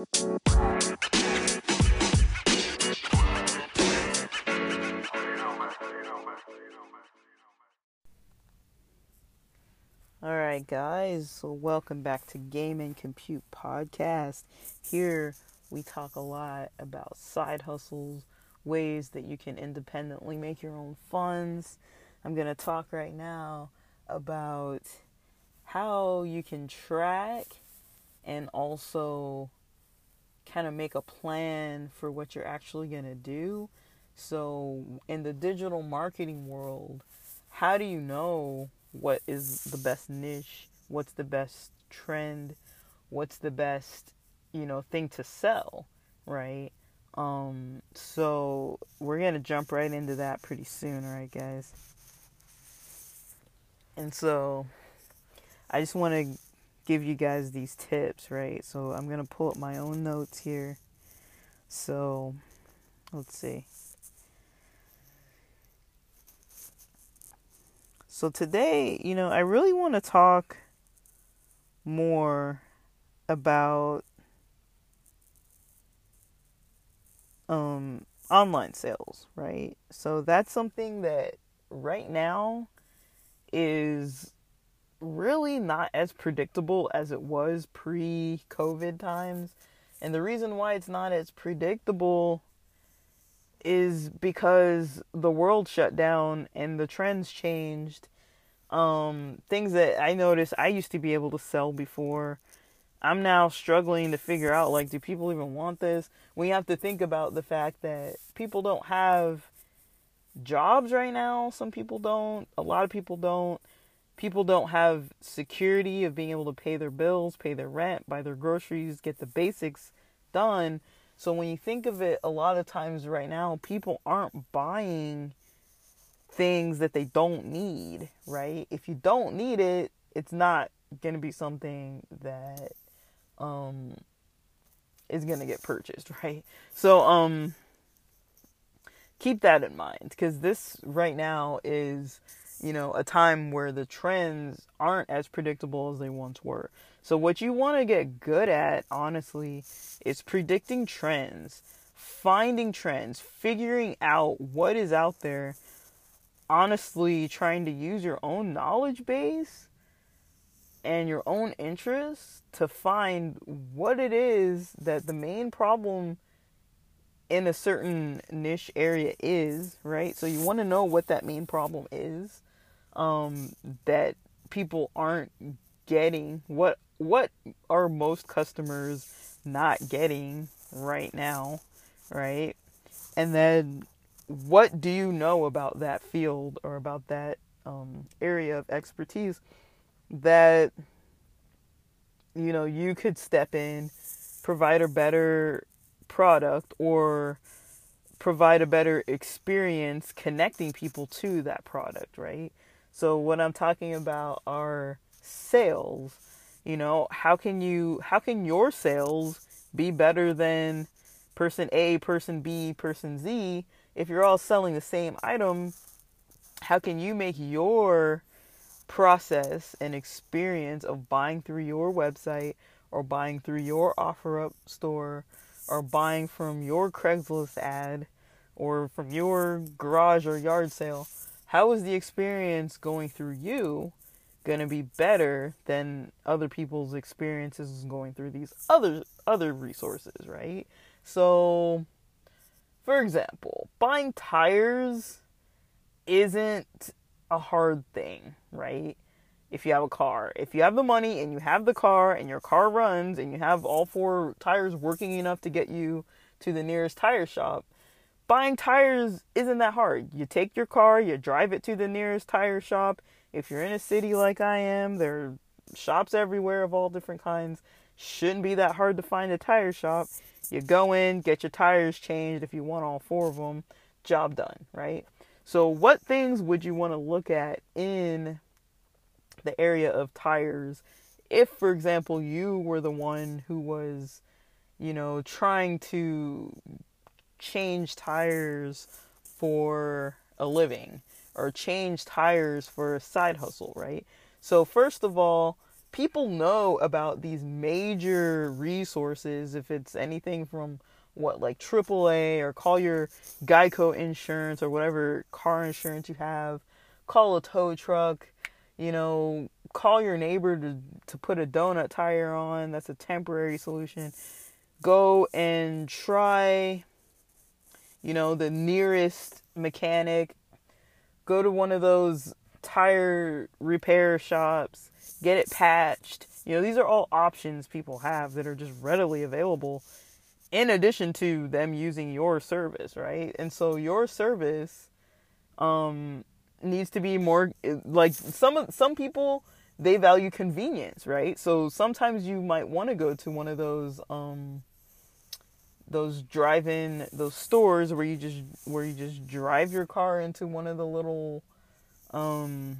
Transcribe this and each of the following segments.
All right, guys. So welcome back to Game and Compute Podcast. Here we talk a lot about side hustles, ways that you can independently make your own funds. I'm going to talk right now about how you can track and also kind of make a plan for what you're actually going to do. So, in the digital marketing world, how do you know what is the best niche? What's the best trend? What's the best, you know, thing to sell, right? Um, so we're going to jump right into that pretty soon, right, guys? And so I just want to give you guys these tips, right? So I'm going to pull up my own notes here. So let's see. So today, you know, I really want to talk more about um online sales, right? So that's something that right now is really not as predictable as it was pre COVID times. And the reason why it's not as predictable is because the world shut down and the trends changed. Um, things that I noticed I used to be able to sell before. I'm now struggling to figure out like, do people even want this? We have to think about the fact that people don't have jobs right now. Some people don't. A lot of people don't people don't have security of being able to pay their bills, pay their rent, buy their groceries, get the basics done. So when you think of it, a lot of times right now, people aren't buying things that they don't need, right? If you don't need it, it's not going to be something that um is going to get purchased, right? So um keep that in mind cuz this right now is you know, a time where the trends aren't as predictable as they once were. So, what you want to get good at, honestly, is predicting trends, finding trends, figuring out what is out there, honestly, trying to use your own knowledge base and your own interests to find what it is that the main problem in a certain niche area is, right? So you want to know what that main problem is um, that people aren't getting. What what are most customers not getting right now, right? And then what do you know about that field or about that um, area of expertise that you know you could step in, provide a better product or provide a better experience connecting people to that product, right? So what I'm talking about are sales. You know, how can you how can your sales be better than person A, person B, person Z if you're all selling the same item? How can you make your process and experience of buying through your website or buying through your OfferUp store or buying from your Craigslist ad or from your garage or yard sale how is the experience going through you going to be better than other people's experiences going through these other other resources, right? So for example, buying tires isn't a hard thing, right? If you have a car, if you have the money and you have the car and your car runs and you have all four tires working enough to get you to the nearest tire shop, buying tires isn't that hard. You take your car, you drive it to the nearest tire shop. If you're in a city like I am, there are shops everywhere of all different kinds. Shouldn't be that hard to find a tire shop. You go in, get your tires changed if you want all four of them. Job done, right? So, what things would you want to look at in the area of tires if, for example, you were the one who was, you know, trying to change tires for a living or change tires for a side hustle, right? So, first of all, people know about these major resources if it's anything from what like AAA or call your Geico insurance or whatever car insurance you have, call a tow truck, you know, call your neighbor to to put a donut tire on, that's a temporary solution. Go and try you know, the nearest mechanic, go to one of those tire repair shops, get it patched. You know, these are all options people have that are just readily available in addition to them using your service, right? And so your service um needs to be more like some some people they value convenience, right? So sometimes you might want to go to one of those um those drive-in those stores where you just where you just drive your car into one of the little um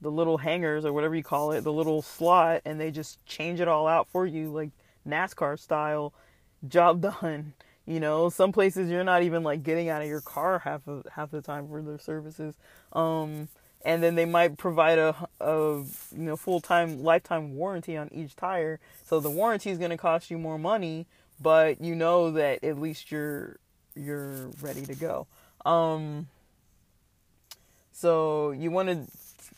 the little hangers or whatever you call it, the little slot and they just change it all out for you like NASCAR style. Job done. You know, some places you're not even like getting out of your car half of half the time for their services. Um and then they might provide a, a you know full-time lifetime warranty on each tire. So the warranty is going to cost you more money but you know that at least you're you're ready to go. Um so you want to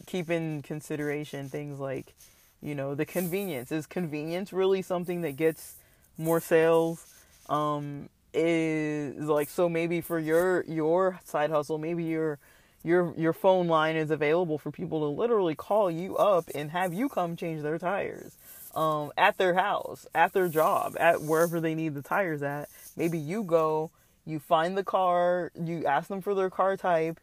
keep in consideration things like you know the convenience. Is convenience really something that gets more sales? Um is like so maybe for your your side hustle maybe you're your your phone line is available for people to literally call you up and have you come change their tires um, at their house, at their job, at wherever they need the tires at. Maybe you go, you find the car, you ask them for their car type,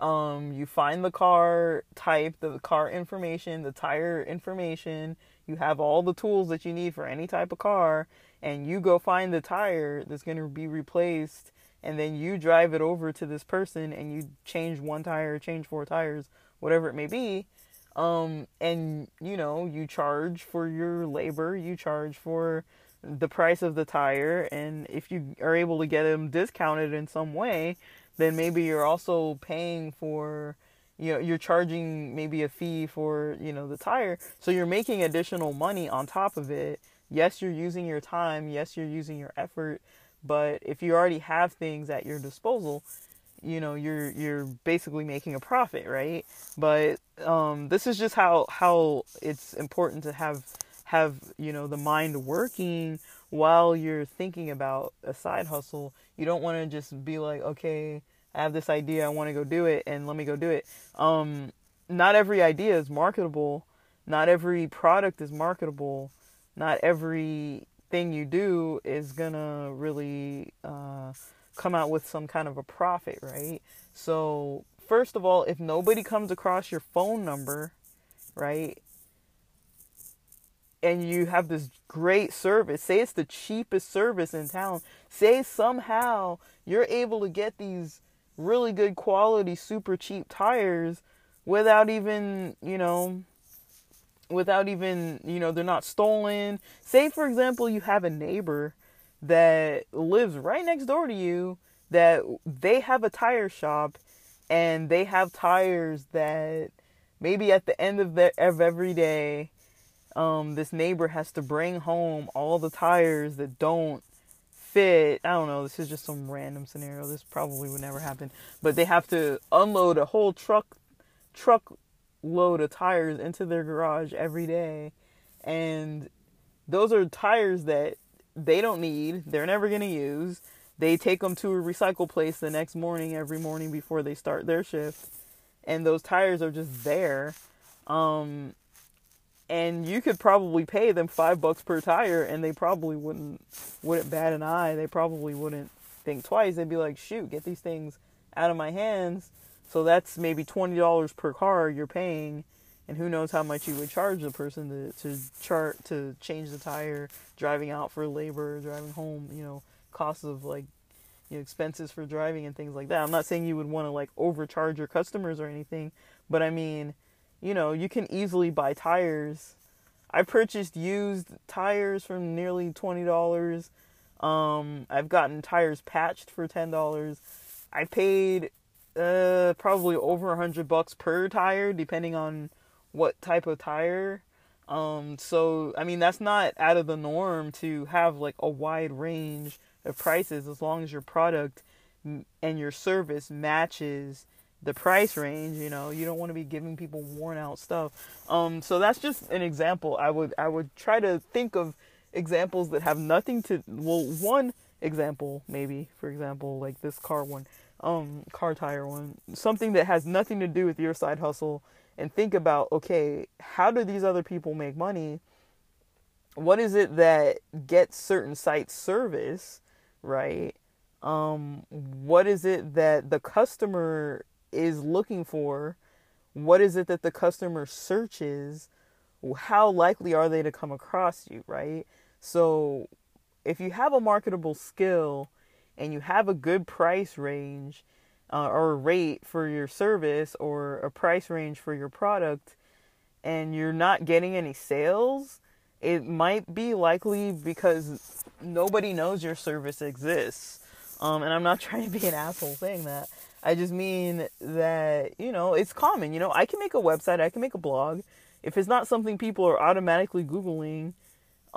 um, you find the car type, the car information, the tire information. You have all the tools that you need for any type of car, and you go find the tire that's going to be replaced and then you drive it over to this person and you change one tire, change four tires, whatever it may be. Um, and you know, you charge for your labor, you charge for the price of the tire, and if you are able to get them discounted in some way, then maybe you're also paying for you know you're charging maybe a fee for you know the tire. So you're making additional money on top of it. Yes you're using your time. Yes you're using your effort but if you already have things at your disposal, you know, you're you're basically making a profit, right? But um, this is just how how it's important to have have you know the mind working while you're thinking about a side hustle. You don't want to just be like, okay, I have this idea, I want to go do it, and let me go do it. Um, not every idea is marketable. Not every product is marketable. Not every thing you do is gonna really uh, come out with some kind of a profit, right? So, first of all, if nobody comes across your phone number, right, and you have this great service, say it's the cheapest service in town, say somehow you're able to get these really good quality, super cheap tires without even, you know, without even, you know, they're not stolen. Say, for example, you have a neighbor that lives right next door to you that they have a tire shop and they have tires that maybe at the end of, of every day um, this neighbor has to bring home all the tires that don't fit. I don't know. This is just some random scenario. This probably would never happen. But they have to unload a whole truck truck load of tires into their garage every day. And those are tires that they don't need, they're never going to use. They take them to a recycle place the next morning, every morning before they start their shift. And those tires are just there. Um, and you could probably pay them five bucks per tire and they probably wouldn't wouldn't bat an eye they probably wouldn't think twice they'd be like shoot get these things out of my hands so that's maybe twenty dollars per car you're paying, and who knows how much you would charge the person to to chart to change the tire, driving out for labor, driving home. You know, costs of like you know, expenses for driving and things like that. I'm not saying you would want to like overcharge your customers or anything, but I mean, you know, you can easily buy tires. I purchased used tires for nearly twenty dollars. Um, I've gotten tires patched for ten dollars. I paid uh, probably over a hundred bucks per tire, depending on what type of tire. Um, so I mean that's not out of the norm to have like a wide range of prices as long as your product and your service matches the price range you know? You don't want to be giving people worn out stuff. Um so that's just an example. I would i would try to think of examples that have nothing to well one example maybe for example like this car one um car tire one. Something that has nothing to do with your side hustle. And think about okay how do these other people make money? What is it that gets certain sites service right? Um what is it that the customer is looking for? What is it that the customer searches? How likely are they to come across you right? So if you have a marketable skill and you have a good price range uh, or rate for your service or a price range for your product and you're not getting any sales, it might be likely because nobody knows your service exists. Um, and I'm not trying to be an asshole saying that. I just mean that, you know, it's common. You know, I can make a website, I can make a blog. If it's not something people are automatically Googling,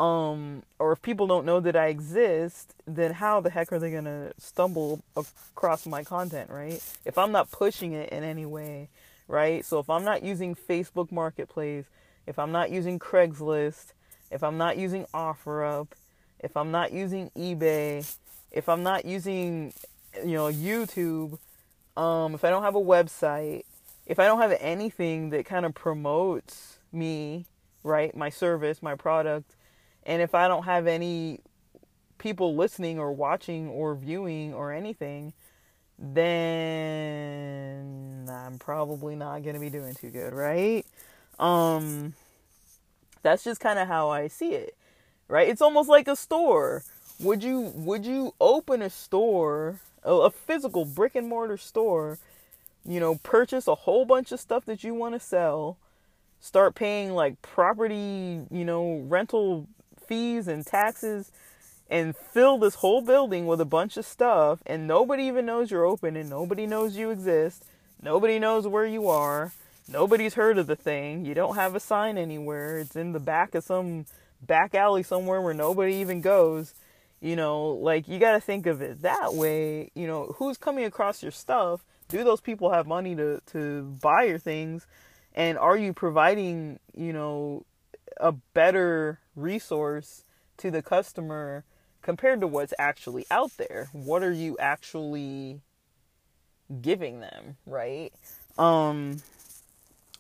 um, or if people don't know that I exist, then how the heck are they gonna stumble across my content, right? If I'm not pushing it in any way, right? So if I'm not using Facebook Marketplace, if I'm not using Craigslist, if I'm not using OfferUp, if I'm not using eBay, if I'm not using, you know, YouTube, um, if I don't have a website, if I don't have anything that kind of promotes me, right, my service, my product, and if I don't have any people listening or watching or viewing or anything, then I'm probably not going to be doing too good, right? Um that's just kind of how I see it. Right? It's almost like a store. Would you would you open a store, a, a physical brick and mortar store, you know, purchase a whole bunch of stuff that you want to sell, start paying like property, you know, rental fees and taxes and fill this whole building with a bunch of stuff and nobody even knows you're open and nobody knows you exist. Nobody knows where you are. Nobody's heard of the thing. You don't have a sign anywhere. It's in the back of some back alley somewhere where nobody even goes. You know, like you got to think of it that way. You know, who's coming across your stuff? Do those people have money to to buy your things? And are you providing, you know, a better resource to the customer compared to what's actually out there. What are you actually giving them, right? Um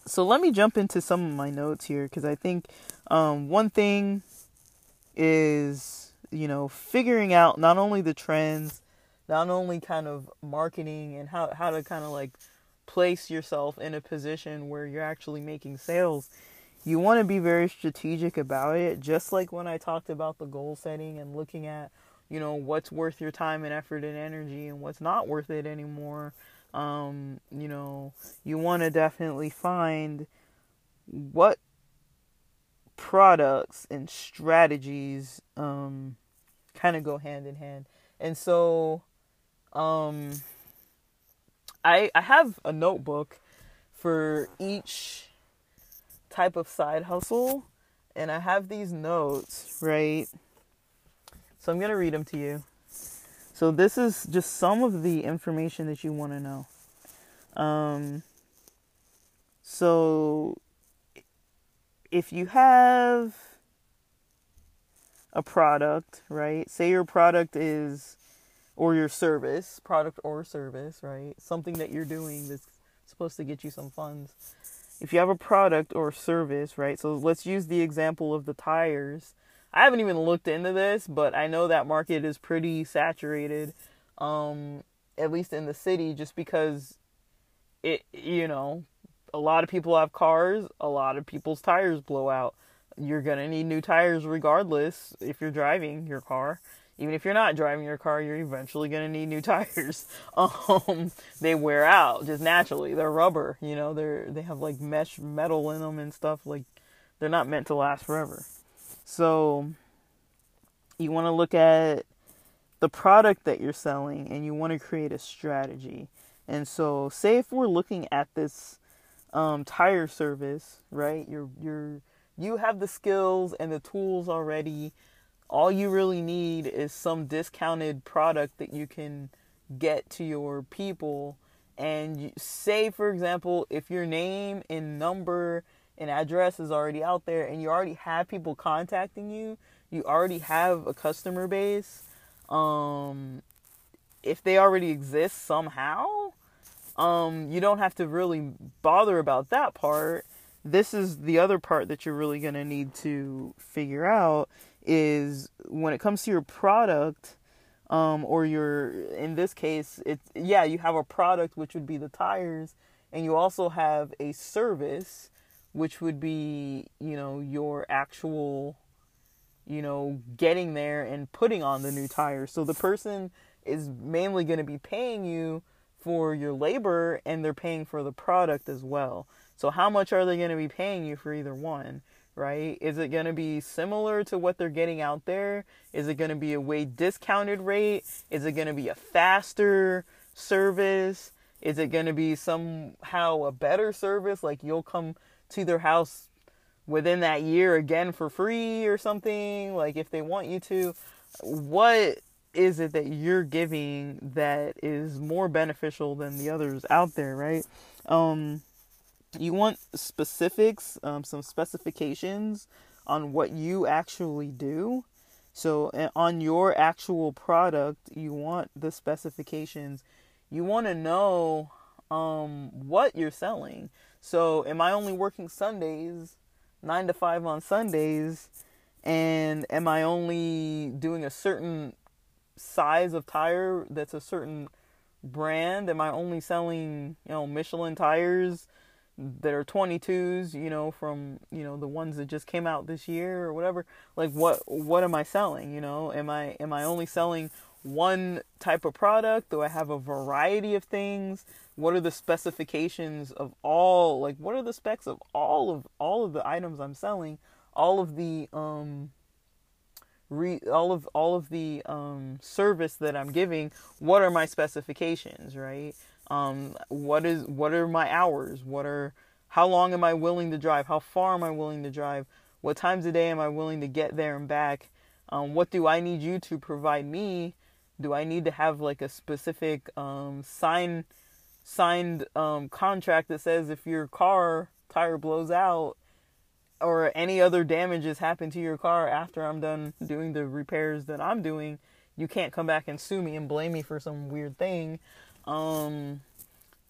so let me jump into some of my notes here cuz I think um one thing is, you know, figuring out not only the trends, not only kind of marketing and how how to kind of like place yourself in a position where you're actually making sales you want to be very strategic about it just like when i talked about the goal setting and looking at you know what's worth your time and effort and energy and what's not worth it anymore. Um, you know you want to definitely find what products and strategies um, kind of go hand in hand. And so um, I, I have a notebook for each type of side hustle. And I have these notes, right? So I'm going to read them to you. So this is just some of the information that you want to know. Um, so if you have a product, right? Say your product is, or your service, product or service, right? Something that you're doing that's supposed to get you some funds if you have a product or service, right? So let's use the example of the tires. I haven't even looked into this, but I know that market is pretty saturated, um, at least in the city, just because it, you know, a lot of people have cars, a lot of people's tires blow out. You're gonna need new tires regardless if you're driving your car even if you're not driving your car, you're eventually going to need new tires. Um, they wear out just naturally. They're rubber, you know, they're, they have like mesh metal in them and stuff. Like they're not meant to last forever. So you want to look at the product that you're selling and you want to create a strategy. And so say if we're looking at this, um, tire service, right? You're you're you have the skills and the tools already. All you really need is some discounted product that you can get to your people. And you, say, for example, if your name and number and address is already out there and you already have people contacting you, you already have a customer base. Um, if they already exist somehow, um, you don't have to really bother about that part. This is the other part that you're really going to need to figure out is when it comes to your product, um, or your, in this case, it's, yeah, you have a product, which would be the tires, and you also have a service, which would be, you know, your actual, you know, getting there and putting on the new tires. So the person is mainly going to be paying you for your labor and they're paying for the product as well. So how much are they going to be paying you for either one, right? Is it going to be similar to what they're getting out there? Is it going to be a way discounted rate? Is it going to be a faster service? Is it going to be somehow a better service like you'll come to their house within that year again for free or something like if they want you to what is it that you're giving that is more beneficial than the others out there, right? Um, you want specifics, um, some specifications on what you actually do. So, on your actual product, you want the specifications. You want to know um, what you're selling. So, am I only working Sundays, nine to five on Sundays? And am I only doing a certain size of tire that's a certain brand? Am I only selling, you know, Michelin tires are 22s, you know, from, you know, the ones that just came out this year or whatever? Like what what am I selling, you know? Am I am I only selling one type of product? Do I have a variety of things? What are the specifications of all like what are the specs of all of all of the items I'm selling? All of the um re- all of all of the um, service that I'm giving, what are my specifications, right? Um, what is what are my hours? What are how long am I willing to drive? How far am I willing to drive? What times a day am I willing to get there and back? Um, what do I need you to provide me? Do I need to have like a specific um, sign signed um, contract that says if your car tire blows out, or any other damages happen to your car after I'm done doing the repairs that I'm doing, you can't come back and sue me and blame me for some weird thing. Um,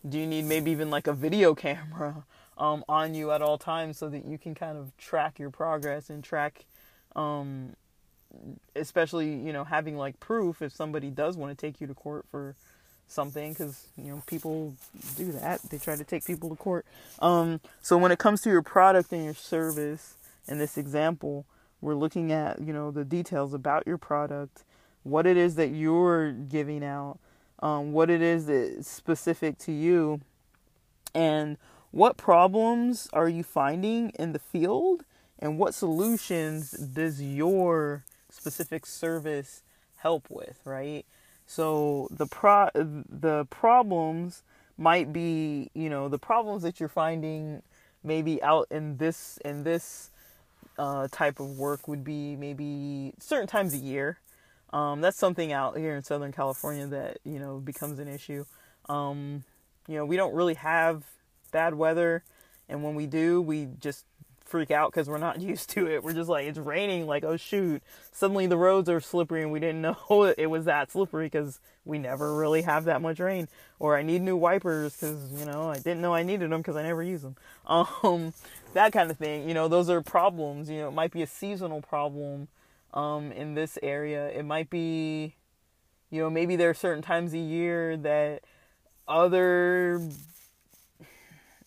do you need maybe even like a video camera um, on you at all times so that you can kind of track your progress and track, um, especially you know having like proof if somebody does want to take you to court for something because you know people do that. They try to take people to court. Um, so when it comes to your product and your service in this example we're looking at you know the details about your product what it is that you're giving out um, what it is that's specific to you and what problems are you finding in the field and what solutions does your specific service help with right so the pro the problems might be, you know, the problems that you're finding maybe out in this in this uh, type of work would be maybe certain times a year. Um, that's something out here in Southern California that you know becomes an issue. Um, you know, we don't really have bad weather, and when we do, we just freak out because we're not used to it. We're just like, it's raining, like, oh shoot. Suddenly the roads are slippery and we didn't know it was that slippery because we never really have that much rain. Or I need new wipers because, you know, I didn't know I needed them because I never use them. Um, that kind of thing. You know, those are problems. You know, it might be a seasonal problem um, in this area. It might be, you know, maybe there are certain times a year that other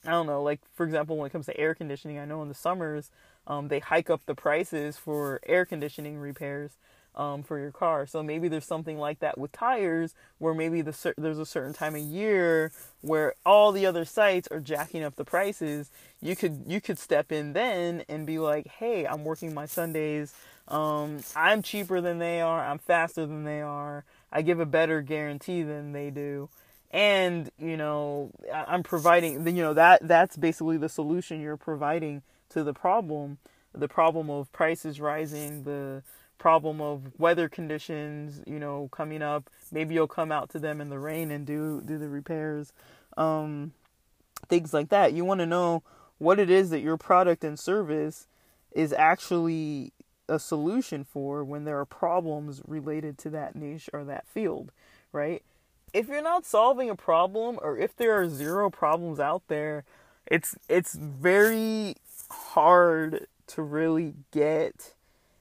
I don't know, like for example, when it comes to air conditioning, I know in the summers um, they hike up the prices for air conditioning repairs um, for your car. So maybe there's something like that with tires, where maybe the there's a certain time of year where all the other sites are jacking up the prices. You could you could step in then and be like, hey, I'm working my Sundays. Um, I'm cheaper than they are. I'm faster than they are. I give a better guarantee than they do. And you know i'm providing you know that that's basically the solution you're providing to the problem. The problem of prices rising the problem of weather conditions you know coming up. Maybe you'll come out to them in the rain and do do the repairs. Um, things like that. You want to know what it is that your product and service is actually a solution for when there are problems related to that niche or that field right if you're not solving a problem or if there are zero problems out there, it's it's very hard to really get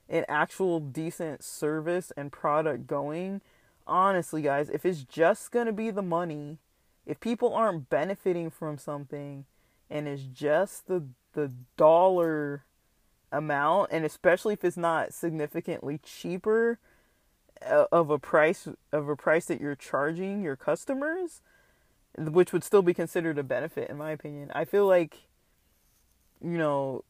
an actual decent service and product going. Honestly, guys, if it's just going to be the money, if people aren't benefiting from something and it's just the the dollar amount and especially if it's not significantly cheaper uh, of a price of a price that you're charging your customers, which would still be considered a benefit in my opinion. I feel like you know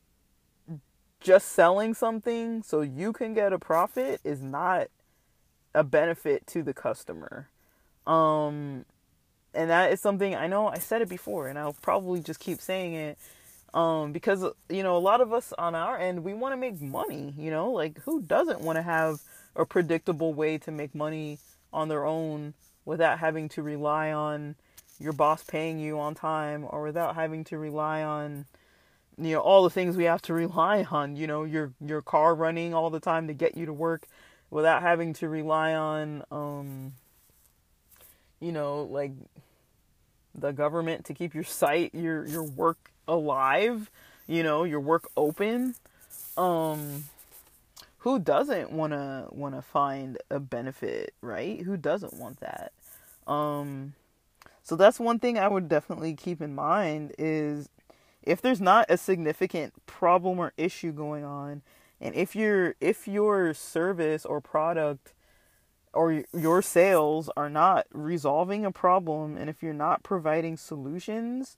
just selling something so you can get a profit is not a benefit to the customer. Um and that is something I know I said it before and I'll probably just keep saying it um because you know a lot of us on our end we want to make money, you know? Like who doesn't want to have a predictable way to make money on their own without having to rely on your boss paying you on time or without having to rely on you know all the things we have to rely on you know your your car running all the time to get you to work without having to rely on um you know like the government to keep your site your your work alive you know your work open um who doesn't want to want to find a benefit, right? Who doesn't want that? Um so that's one thing I would definitely keep in mind is if there's not a significant problem or issue going on and if your if your service or product or your sales are not resolving a problem and if you're not providing solutions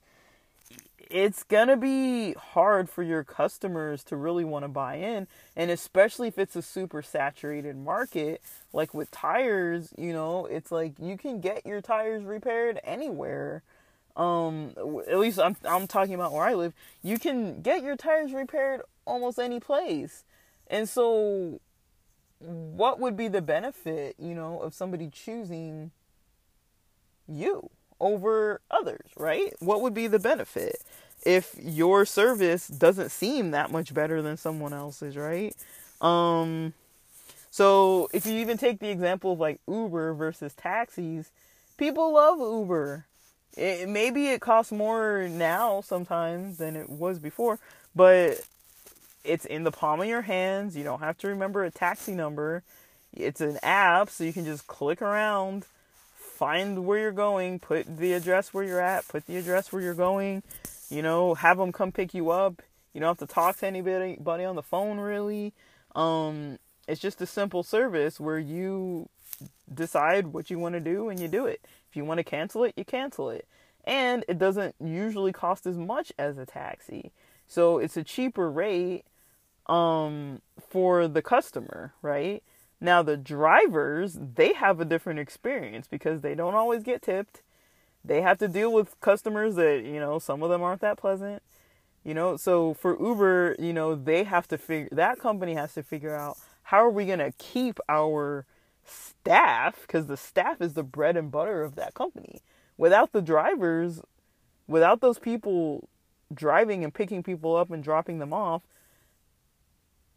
it's going to be hard for your customers to really want to buy in and especially if it's a super saturated market like with tires you know it's like you can get your tires repaired anywhere. Um at least I'm I'm talking about where I live you can get your tires repaired almost any place. And so what would be the benefit you know of somebody choosing you over others, right? What would be the benefit if your service doesn't seem that much better than someone else's, right? Um so if you even take the example of like Uber versus taxis, people love Uber. It, maybe it costs more now sometimes than it was before, but it's in the palm of your hands. You don't have to remember a taxi number. It's an app, so you can just click around find where you're going, put the address where you're at, put the address where you're going, you know, have them come pick you up. You don't have to talk to anybody on the phone really. Um, it's just a simple service where you decide what you want to do and you do it. If you want to cancel it, you cancel it. And it doesn't usually cost as much as a taxi. So it's a cheaper rate um, for the customer, right? Now the drivers, they have a different experience because they don't always get tipped. They have to deal with customers that, you know, some of them aren't that pleasant. You know, so for Uber, you know, they have to figure that company has to figure out how are we going to keep our staff because the staff is the bread and butter of that company. Without the drivers, without those people driving and picking people up and dropping them off,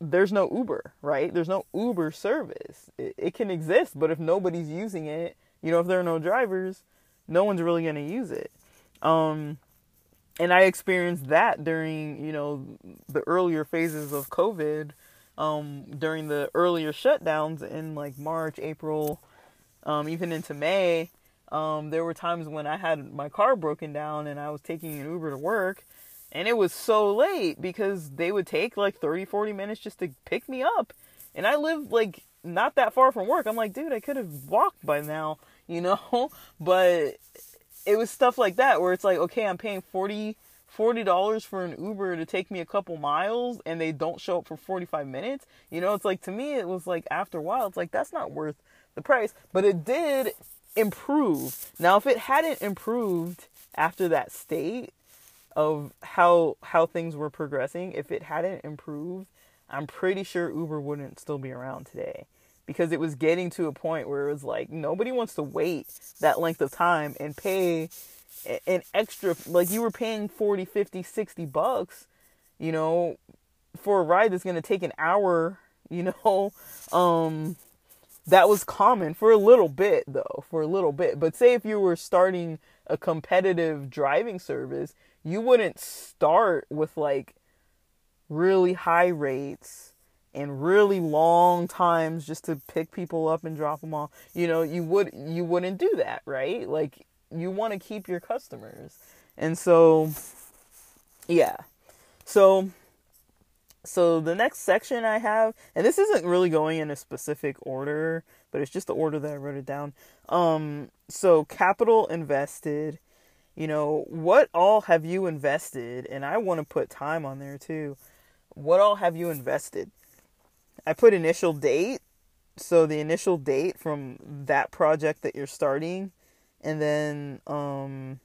there's no Uber, right? There's no Uber service. It, it, can exist, but if nobody's using it, you know, if there are no drivers, no one's really going to use it. Um, and I experienced that during, you know, the earlier phases of COVID, um, during the earlier shutdowns in like March, April, um, even into May. Um, there were times when I had my car broken down and I was taking an Uber to work and it was so late because they would take like 30 40 minutes just to pick me up. And i live like not that far from work. I'm like dude i could have walked by now you know? But it was stuff like that where it's like okay i'm paying 40 $40 for an uber to take me a couple miles and they don't show up for 45 minutes. You know it's like to me it was like after a while it's like that's not worth the price. But it did improve. Now, if it hadn't improved after that state of how how things were progressing, if it hadn't improved, I'm pretty sure Uber wouldn't still be around today. Because it was getting to a point where it was like nobody wants to wait that length of time and pay an extra like you were paying 40 50 60 bucks you know for a ride that's going to take an hour you know? Um that was common for a little bit though for a little bit. But say if you were starting a competitive driving service you wouldn't start with like really high rates and really long times just to pick people up and drop them off. You know you would you wouldn't do that right? Like you want to keep your customers. And so yeah. So so the next section I have, and this isn't really going in a specific order, but it's just the order that I wrote it down. Um, so capital invested, you know, what all have you invested? And I want to put time on there too. What all have you invested? I put initial date, so the initial date from that project that you're starting, and then um,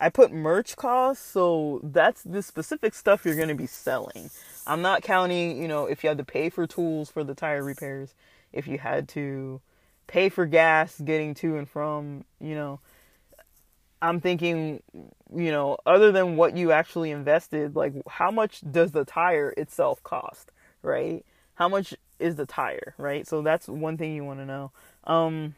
I put merch costs, so that's the specific stuff you're going to be selling. I'm not counting, you know, if you had to pay for tools for the tire repairs, if you had to pay for gas getting to and from, you know, I'm thinking, you know, other than what you actually invested, like how much does the tire itself cost, right? How much is the tire, right? So that's one thing you want to know. Um,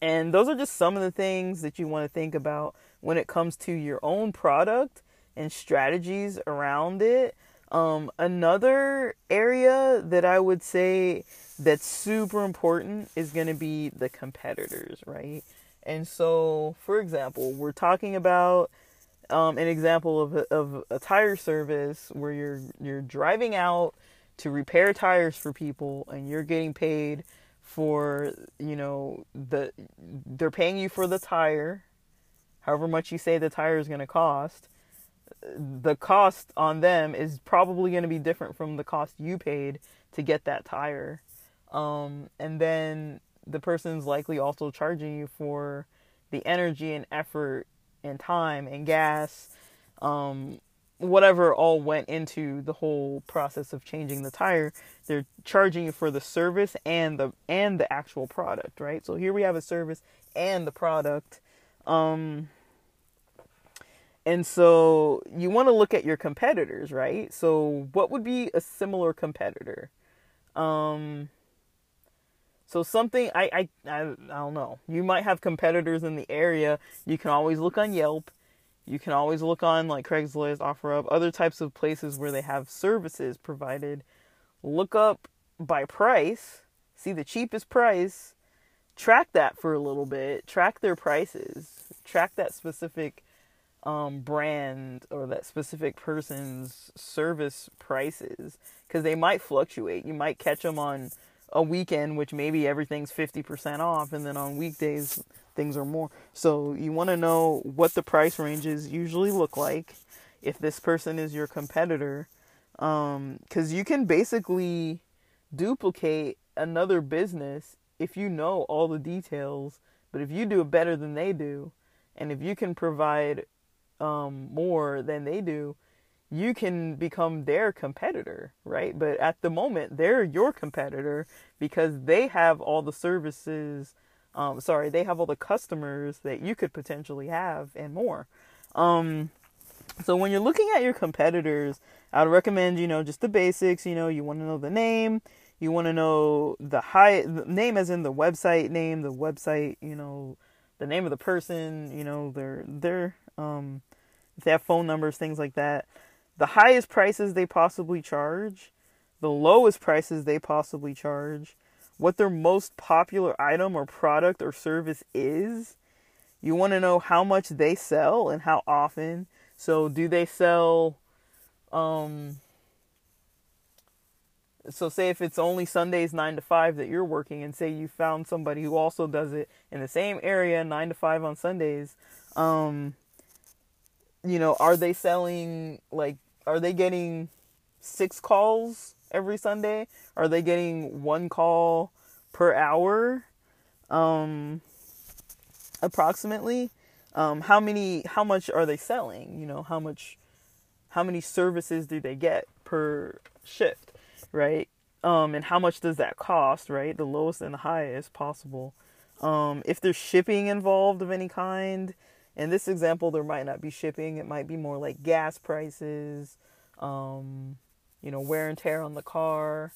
and those are just some of the things that you want to think about when it comes to your own product and strategies around it. Um, another area that I would say that's super important is going to be the competitors, right? And so, for example, we're talking about um, an example of a, of a tire service where you're you're driving out to repair tires for people, and you're getting paid for you know the they're paying you for the tire, however much you say the tire is going to cost, the cost on them is probably going to be different from the cost you paid to get that tire. Um, and then the person's likely also charging you for the energy and effort and time and gas, um, whatever all went into the whole process of changing the tire. They're charging you for the service and the and the actual product, right? So here we have a service and the product. Um, and so you want to look at your competitors, right? So what would be a similar competitor? Um so something I, I I I don't know. You might have competitors in the area. You can always look on Yelp. You can always look on like Craigslist, OfferUp, other types of places where they have services provided. Look up by price, see the cheapest price, track that for a little bit, track their prices, track that specific um, brand or that specific person's service prices because they might fluctuate. You might catch them on a weekend, which maybe everything's 50% off, and then on weekdays, things are more. So you want to know what the price ranges usually look like if this person is your competitor. Because um, you can basically duplicate another business if you know all the details, but if you do it better than they do, and if you can provide um, more than they do, you can become their competitor, right? But at the moment, they're your competitor because they have all the services. Um, sorry, they have all the customers that you could potentially have and more. Um, so when you're looking at your competitors, I would recommend you know just the basics. You know, you want to know the name, you want to know the high the name as in the website name, the website, you know, the name of the person, you know, their their um if they have phone numbers, things like that. The highest prices they possibly charge, the lowest prices they possibly charge, what their most popular item or product or service is. You want to know how much they sell and how often. So, do they sell um so say if it's only Sundays 9 to 5 that you're working and say you found somebody who also does it in the same area 9 to 5 on Sundays um you know, are they selling like are they getting six calls every Sunday? Are they getting one call per hour? Um approximately. Um, how many how much are they selling? You know how much how many services do they get per shift right? Um, and how much does that cost right? The lowest and the highest possible. Um, if there's shipping involved of any kind in this example there might not be shipping it might be more like gas prices um, you know wear and tear on the car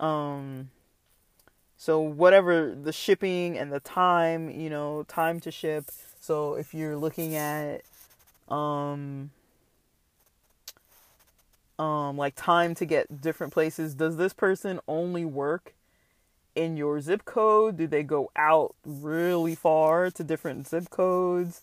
um, so whatever the shipping and the time you know time to ship so if you're looking at um um like time to get different places, does this person only work in your zip code? Do they go out really far to different zip codes?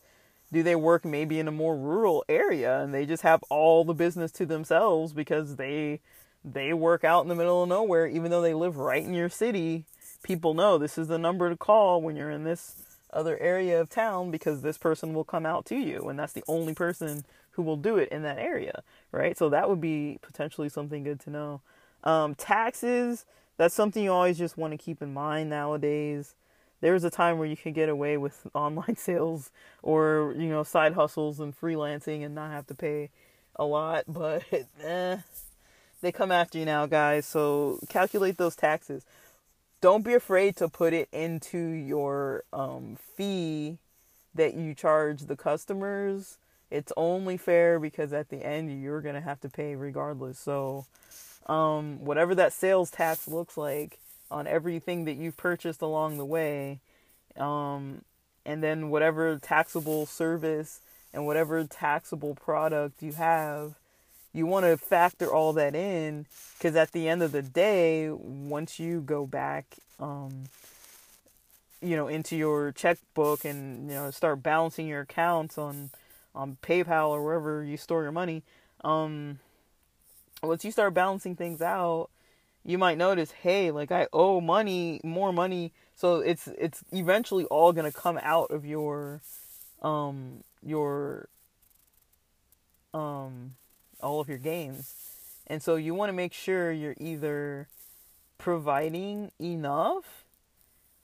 Do they work maybe in a more rural area and they just have all the business to themselves because they they work out in the middle of nowhere even though they live right in your city? People know this is the number to call when you're in this other area of town because this person will come out to you and that's the only person who will do it in that area right so that would be potentially something good to know um, taxes that's something you always just want to keep in mind nowadays there was a time where you could get away with online sales or you know side hustles and freelancing and not have to pay a lot but eh, they come after you now guys so calculate those taxes don't be afraid to put it into your um, fee that you charge the customers. It's only fair because at the end you're going to have to pay regardless. So, um, whatever that sales tax looks like on everything that you've purchased along the way, um, and then whatever taxable service and whatever taxable product you have, you want to factor all that in because at the end of the day once you go back um, you know into your checkbook and you know start balancing your accounts on on PayPal or wherever you store your money um, once you start balancing things out you might notice hey like I owe money more money so it's it's eventually all to come out of your um your um all of your games. And so you want to make sure you're either providing enough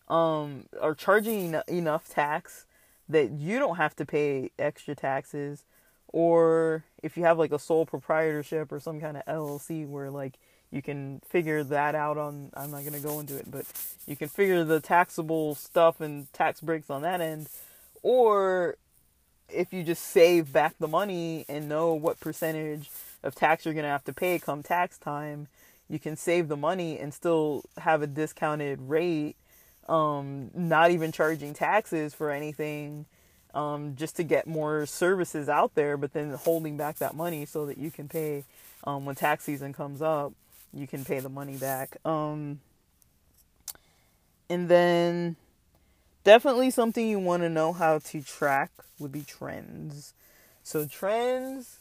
um or charging en- enough tax that you don't have to pay extra taxes or if you have like a sole proprietorship or some kind of LLC where like you can figure that out on I'm not going to go into it but you can figure the taxable stuff and tax breaks on that end. Or if you just save back the money and know what percentage of tax you're going to have to pay come tax time, you can save the money and still have a discounted rate, um, not even charging taxes for anything, um, just to get more services out there, but then holding back that money so that you can pay um, when tax season comes up, you can pay the money back. Um, and then definitely something you want to know how to track would be trends. So trends,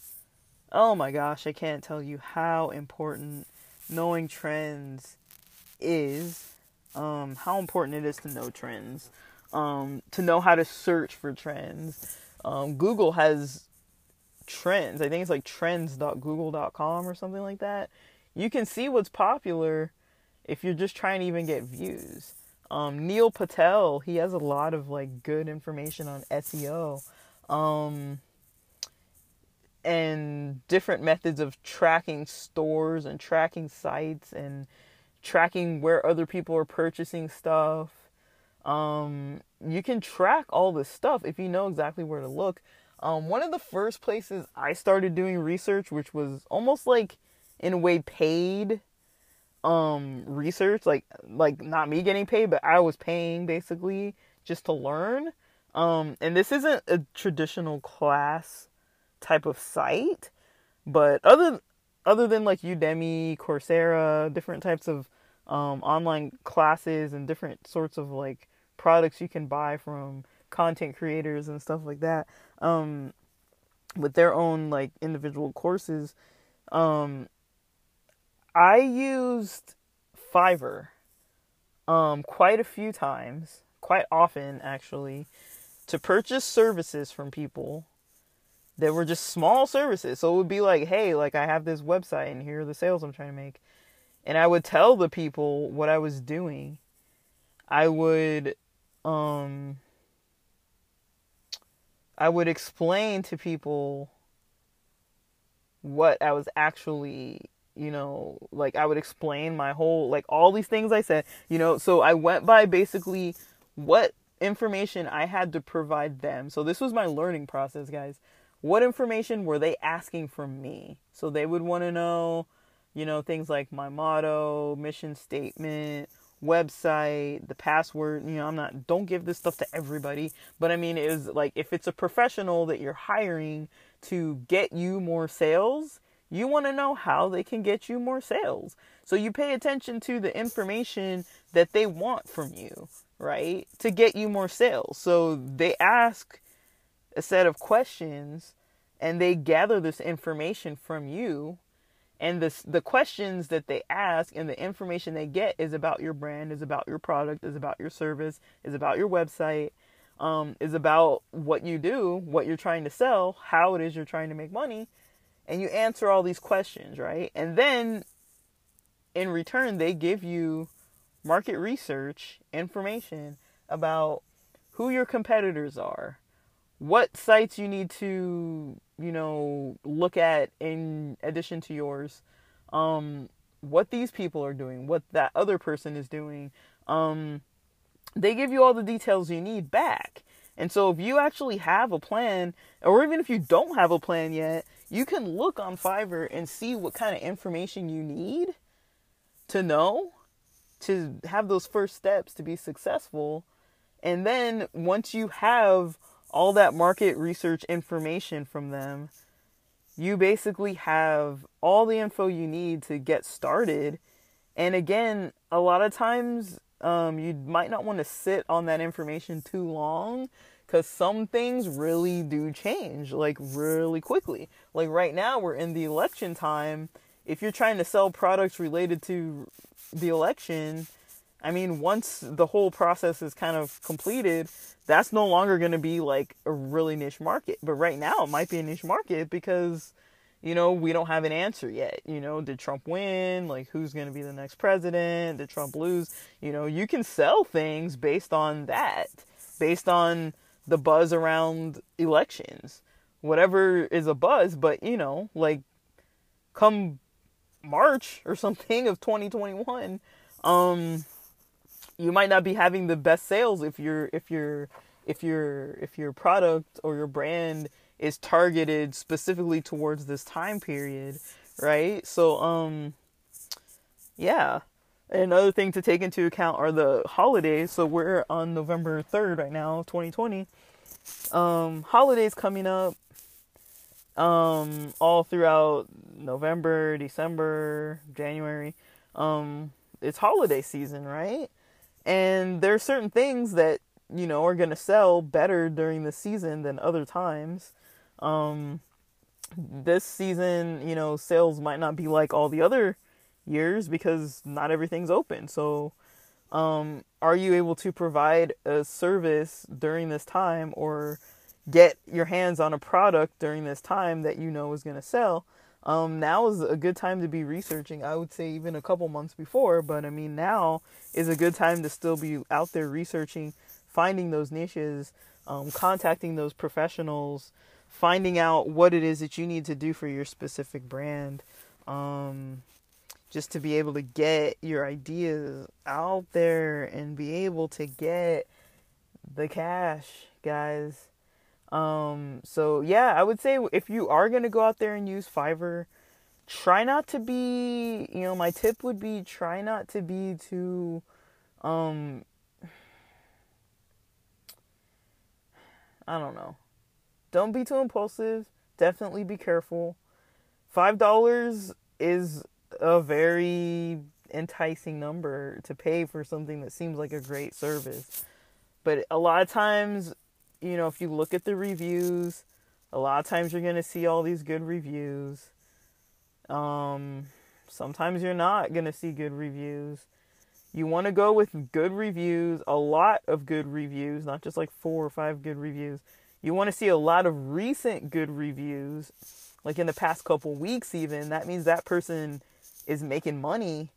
oh my gosh, I can't tell you how important knowing trends is. Um, how important it is to know trends. Um, to know how to search for trends. Um, Google has trends. I think it's like trends.google.com or something like that. You can see what's popular if you're just trying to even get views. Um, Neil Patel, he has a lot of like good information on SEO. Um, and different methods of tracking stores and tracking sites and tracking where other people are purchasing stuff. Um, you can track all this stuff if you know exactly where to look. Um, one of the first places I started doing research, which was almost like in a way paid um research like like not me getting paid but I was paying basically just to learn. Um and this isn't a traditional class type of site but other other than like Udemy, Coursera, different types of um online classes and different sorts of like products you can buy from content creators and stuff like that um with their own like individual courses um I used Fiverr um, quite a few times, quite often actually, to purchase services from people that were just small services. So it would be like, hey, like I have this website and here are the sales I'm trying to make. And I would tell the people what I was doing. I would um I would explain to people what I was actually, you know, like I would explain my whole, like all these things I said, you know, so I went by basically what information I had to provide them. So this was my learning process, guys. What information were they asking from me? So they would want to know, you know, things like my motto, mission statement, website, the password. You know, I'm not, don't give this stuff to everybody. But I mean, it was like if it's a professional that you're hiring to get you more sales, you want to know how they can get you more sales. So you pay attention to the information that they want from you, right? To get you more sales. So they ask a set of questions and they gather this information from you and the the questions that they ask and the information they get is about your brand, is about your product, is about your service, is about your website, um, is about what you do, what you're trying to sell, how it is you're trying to make money, and you answer all these questions, right? And then in return, they give you market research information about who your competitors are, what sites you need to you know look at in addition to yours um what these people are doing what that other person is doing um they give you all the details you need back and so if you actually have a plan or even if you don't have a plan yet you can look on fiverr and see what kind of information you need to know to have those first steps to be successful and then once you have all that market research information from them, you basically have all the info you need to get started. And again, a lot of times um, you might not want to sit on that information too long because some things really do change like really quickly. Like right now, we're in the election time. If you're trying to sell products related to the election, I mean, once the whole process is kind of completed, that's no longer going to be like a really niche market. But right now, it might be a niche market because, you know, we don't have an answer yet. You know, did Trump win? Like, who's going to be the next president? Did Trump lose? You know, you can sell things based on that, based on the buzz around elections. Whatever is a buzz, but, you know, like, come March or something of 2021, um, you might not be having the best sales if you're if you're if your if your product or your brand is targeted specifically towards this time period, right? So um yeah. Another thing to take into account are the holidays. So we're on November 3rd right now, 2020. Um holidays coming up um all throughout November, December, January. Um it's holiday season, right? And there are certain things that, you know, are going to sell better during the season than other times. Um, this season, you know, sales might not be like all the other years because not everything's open. So, um, are you able to provide a service during this time or get your hands on a product during this time that you know is going to sell? um, now is a good time to be researching. I would say even a couple months before, but I mean, now is a good time to still be out there researching, finding those niches, um, contacting those professionals, finding out what it is that you need to do for your specific brand. Um, just to be able to get your ideas out there and be able to get the cash, guys. Um, so yeah, I would say if you are gonna go out there and use Fiverr, try not to be, you know, my tip would be try not to be too, um, I don't know. Don't be too impulsive. Definitely be careful. Five dollars is a very enticing number to pay for something that seems like a great service. But a lot of times you know, if you look at the reviews, a lot of times you're going to see all these good reviews. Um, sometimes you're not going to see good reviews. You want to go with good reviews, a lot of good reviews, not just like four or five good reviews. You want to see a lot of recent good reviews, like in the past couple weeks even. That means that person is making money.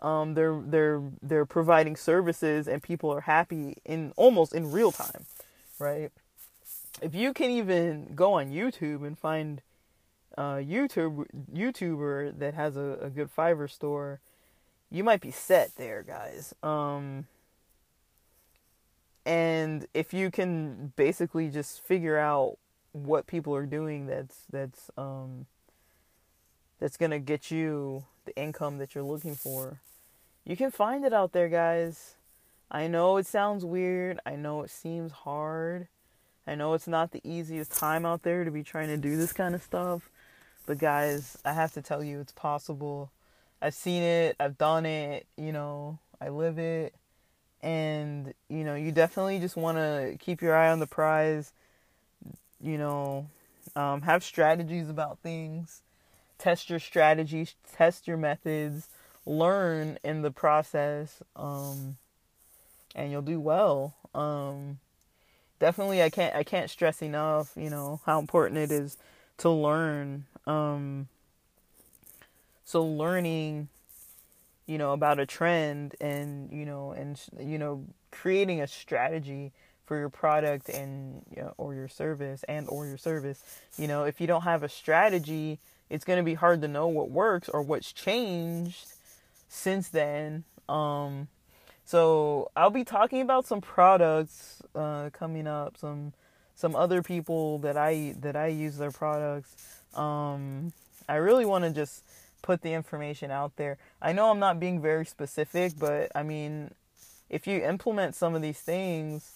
Um, they're they're they're providing services and people are happy in almost in real time right? if you can even go on YouTube and find a YouTube YouTuber that has a, a good Fiverr store, you might be set there, guys. Um, and if you can basically just figure out what people are doing that's that's um that's gonna get you the income that you're looking for you can find it out there guys. I know it sounds weird. I know it seems hard. I know it's not the easiest time out there to be trying to do this kind of stuff. But guys i have to tell you it's possible. I've seen it. I've done it. You know i live it and you know you definitely just want to keep your eye on the prize you know um, have strategies about things test your strategies test your methods learn in the process um, and you'll do well. Um, definitely i can't i can't stress enough you know how important it is to learn. Um, so learning you know about a trend and you know and you know creating a strategy for your product and you know, or your service and or your service. You know if you don't have a strategy it's going to be hard to know what works or what's changed since then. Um so i'll be talking about some products uh coming up some some other people that i that i use their products. Um i really want to just put the information out there. I know I'm not being very specific, but I mean, if you implement some of these things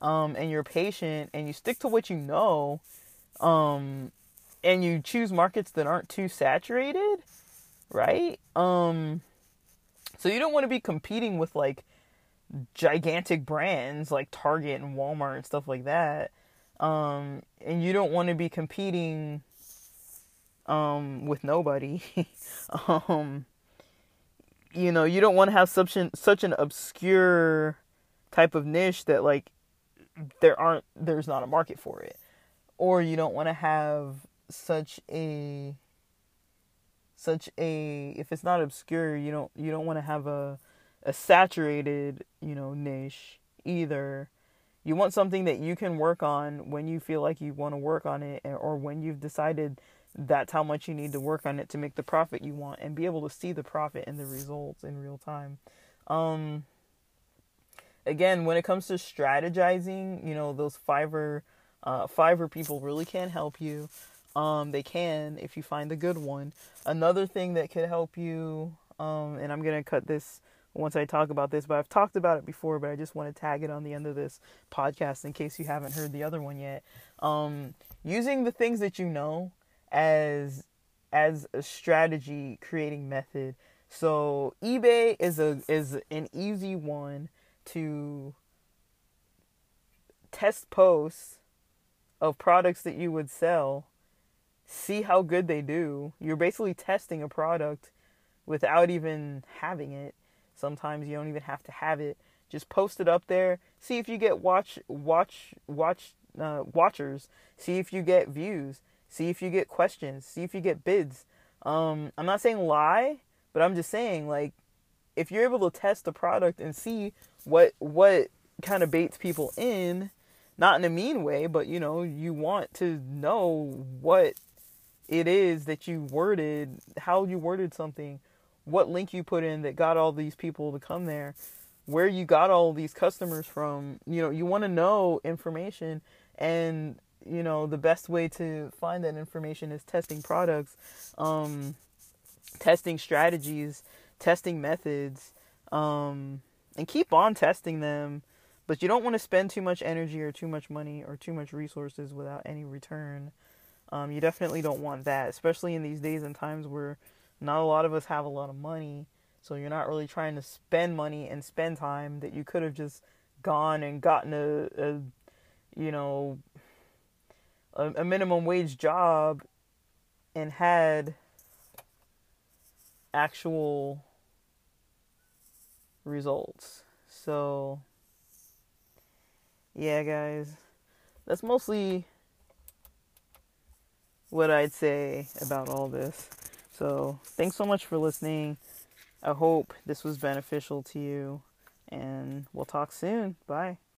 um, and you're patient and you stick to what you know um, and you choose markets that aren't too saturated, right? Um, so you don't want to be competing with like gigantic brands like Target and Walmart and stuff like that. Um, and you don't want to be competing um, with nobody. um, you know, you don't want to have such an such an obscure type of niche that like there aren't there's not a market for it, or you don't want to have such a such a if it's not obscure you don't you don't want to have a a saturated you know niche either you want something that you can work on when you feel like you want to work on it or when you've decided that's how much you need to work on it to make the profit you want and be able to see the profit and the results in real time. Um, again, when it comes to strategizing, you know, those Fiverr, uh, Fiverr people really can help you. Um, they can if you find the good one. Another thing that could help you, um, and I'm gonna cut this once I talk about this, but I've talked about it before, but I just want to tag it on the end of this podcast in case you haven't heard the other one yet. Um, using the things that you know as as a strategy creating method. So eBay is a is an easy one to test posts of products that you would sell, see how good they do. You're basically testing a product without even having it. Sometimes you don't even have to have it. Just post it up there. See if you get watch watch watch uh, watchers. See if you get views See if you get questions. See if you get bids. Um, I'm not saying lie, but I'm just saying like if you're able to test the product and see what what kind of baits people in, not in a mean way, but you know, you want to know what it is that you worded, how you worded something, what link you put in that got all these people to come there, where you got all these customers from. You know, you want to know information and you know the best way to find that information is testing products um, testing strategies testing methods um, and keep on testing them. But you don't want to spend too much energy or too much money or too much resources without any return. Um, you definitely don't want that especially in these days and times where not a lot of us have a lot of money. So you're not really trying to spend money and spend time that you could have just gone and gotten a, a you know a, a minimum wage job and had actual results. So, yeah, guys, that's mostly what I'd say about all this. So, thanks so much for listening. I hope this was beneficial to you, and we'll talk soon. Bye.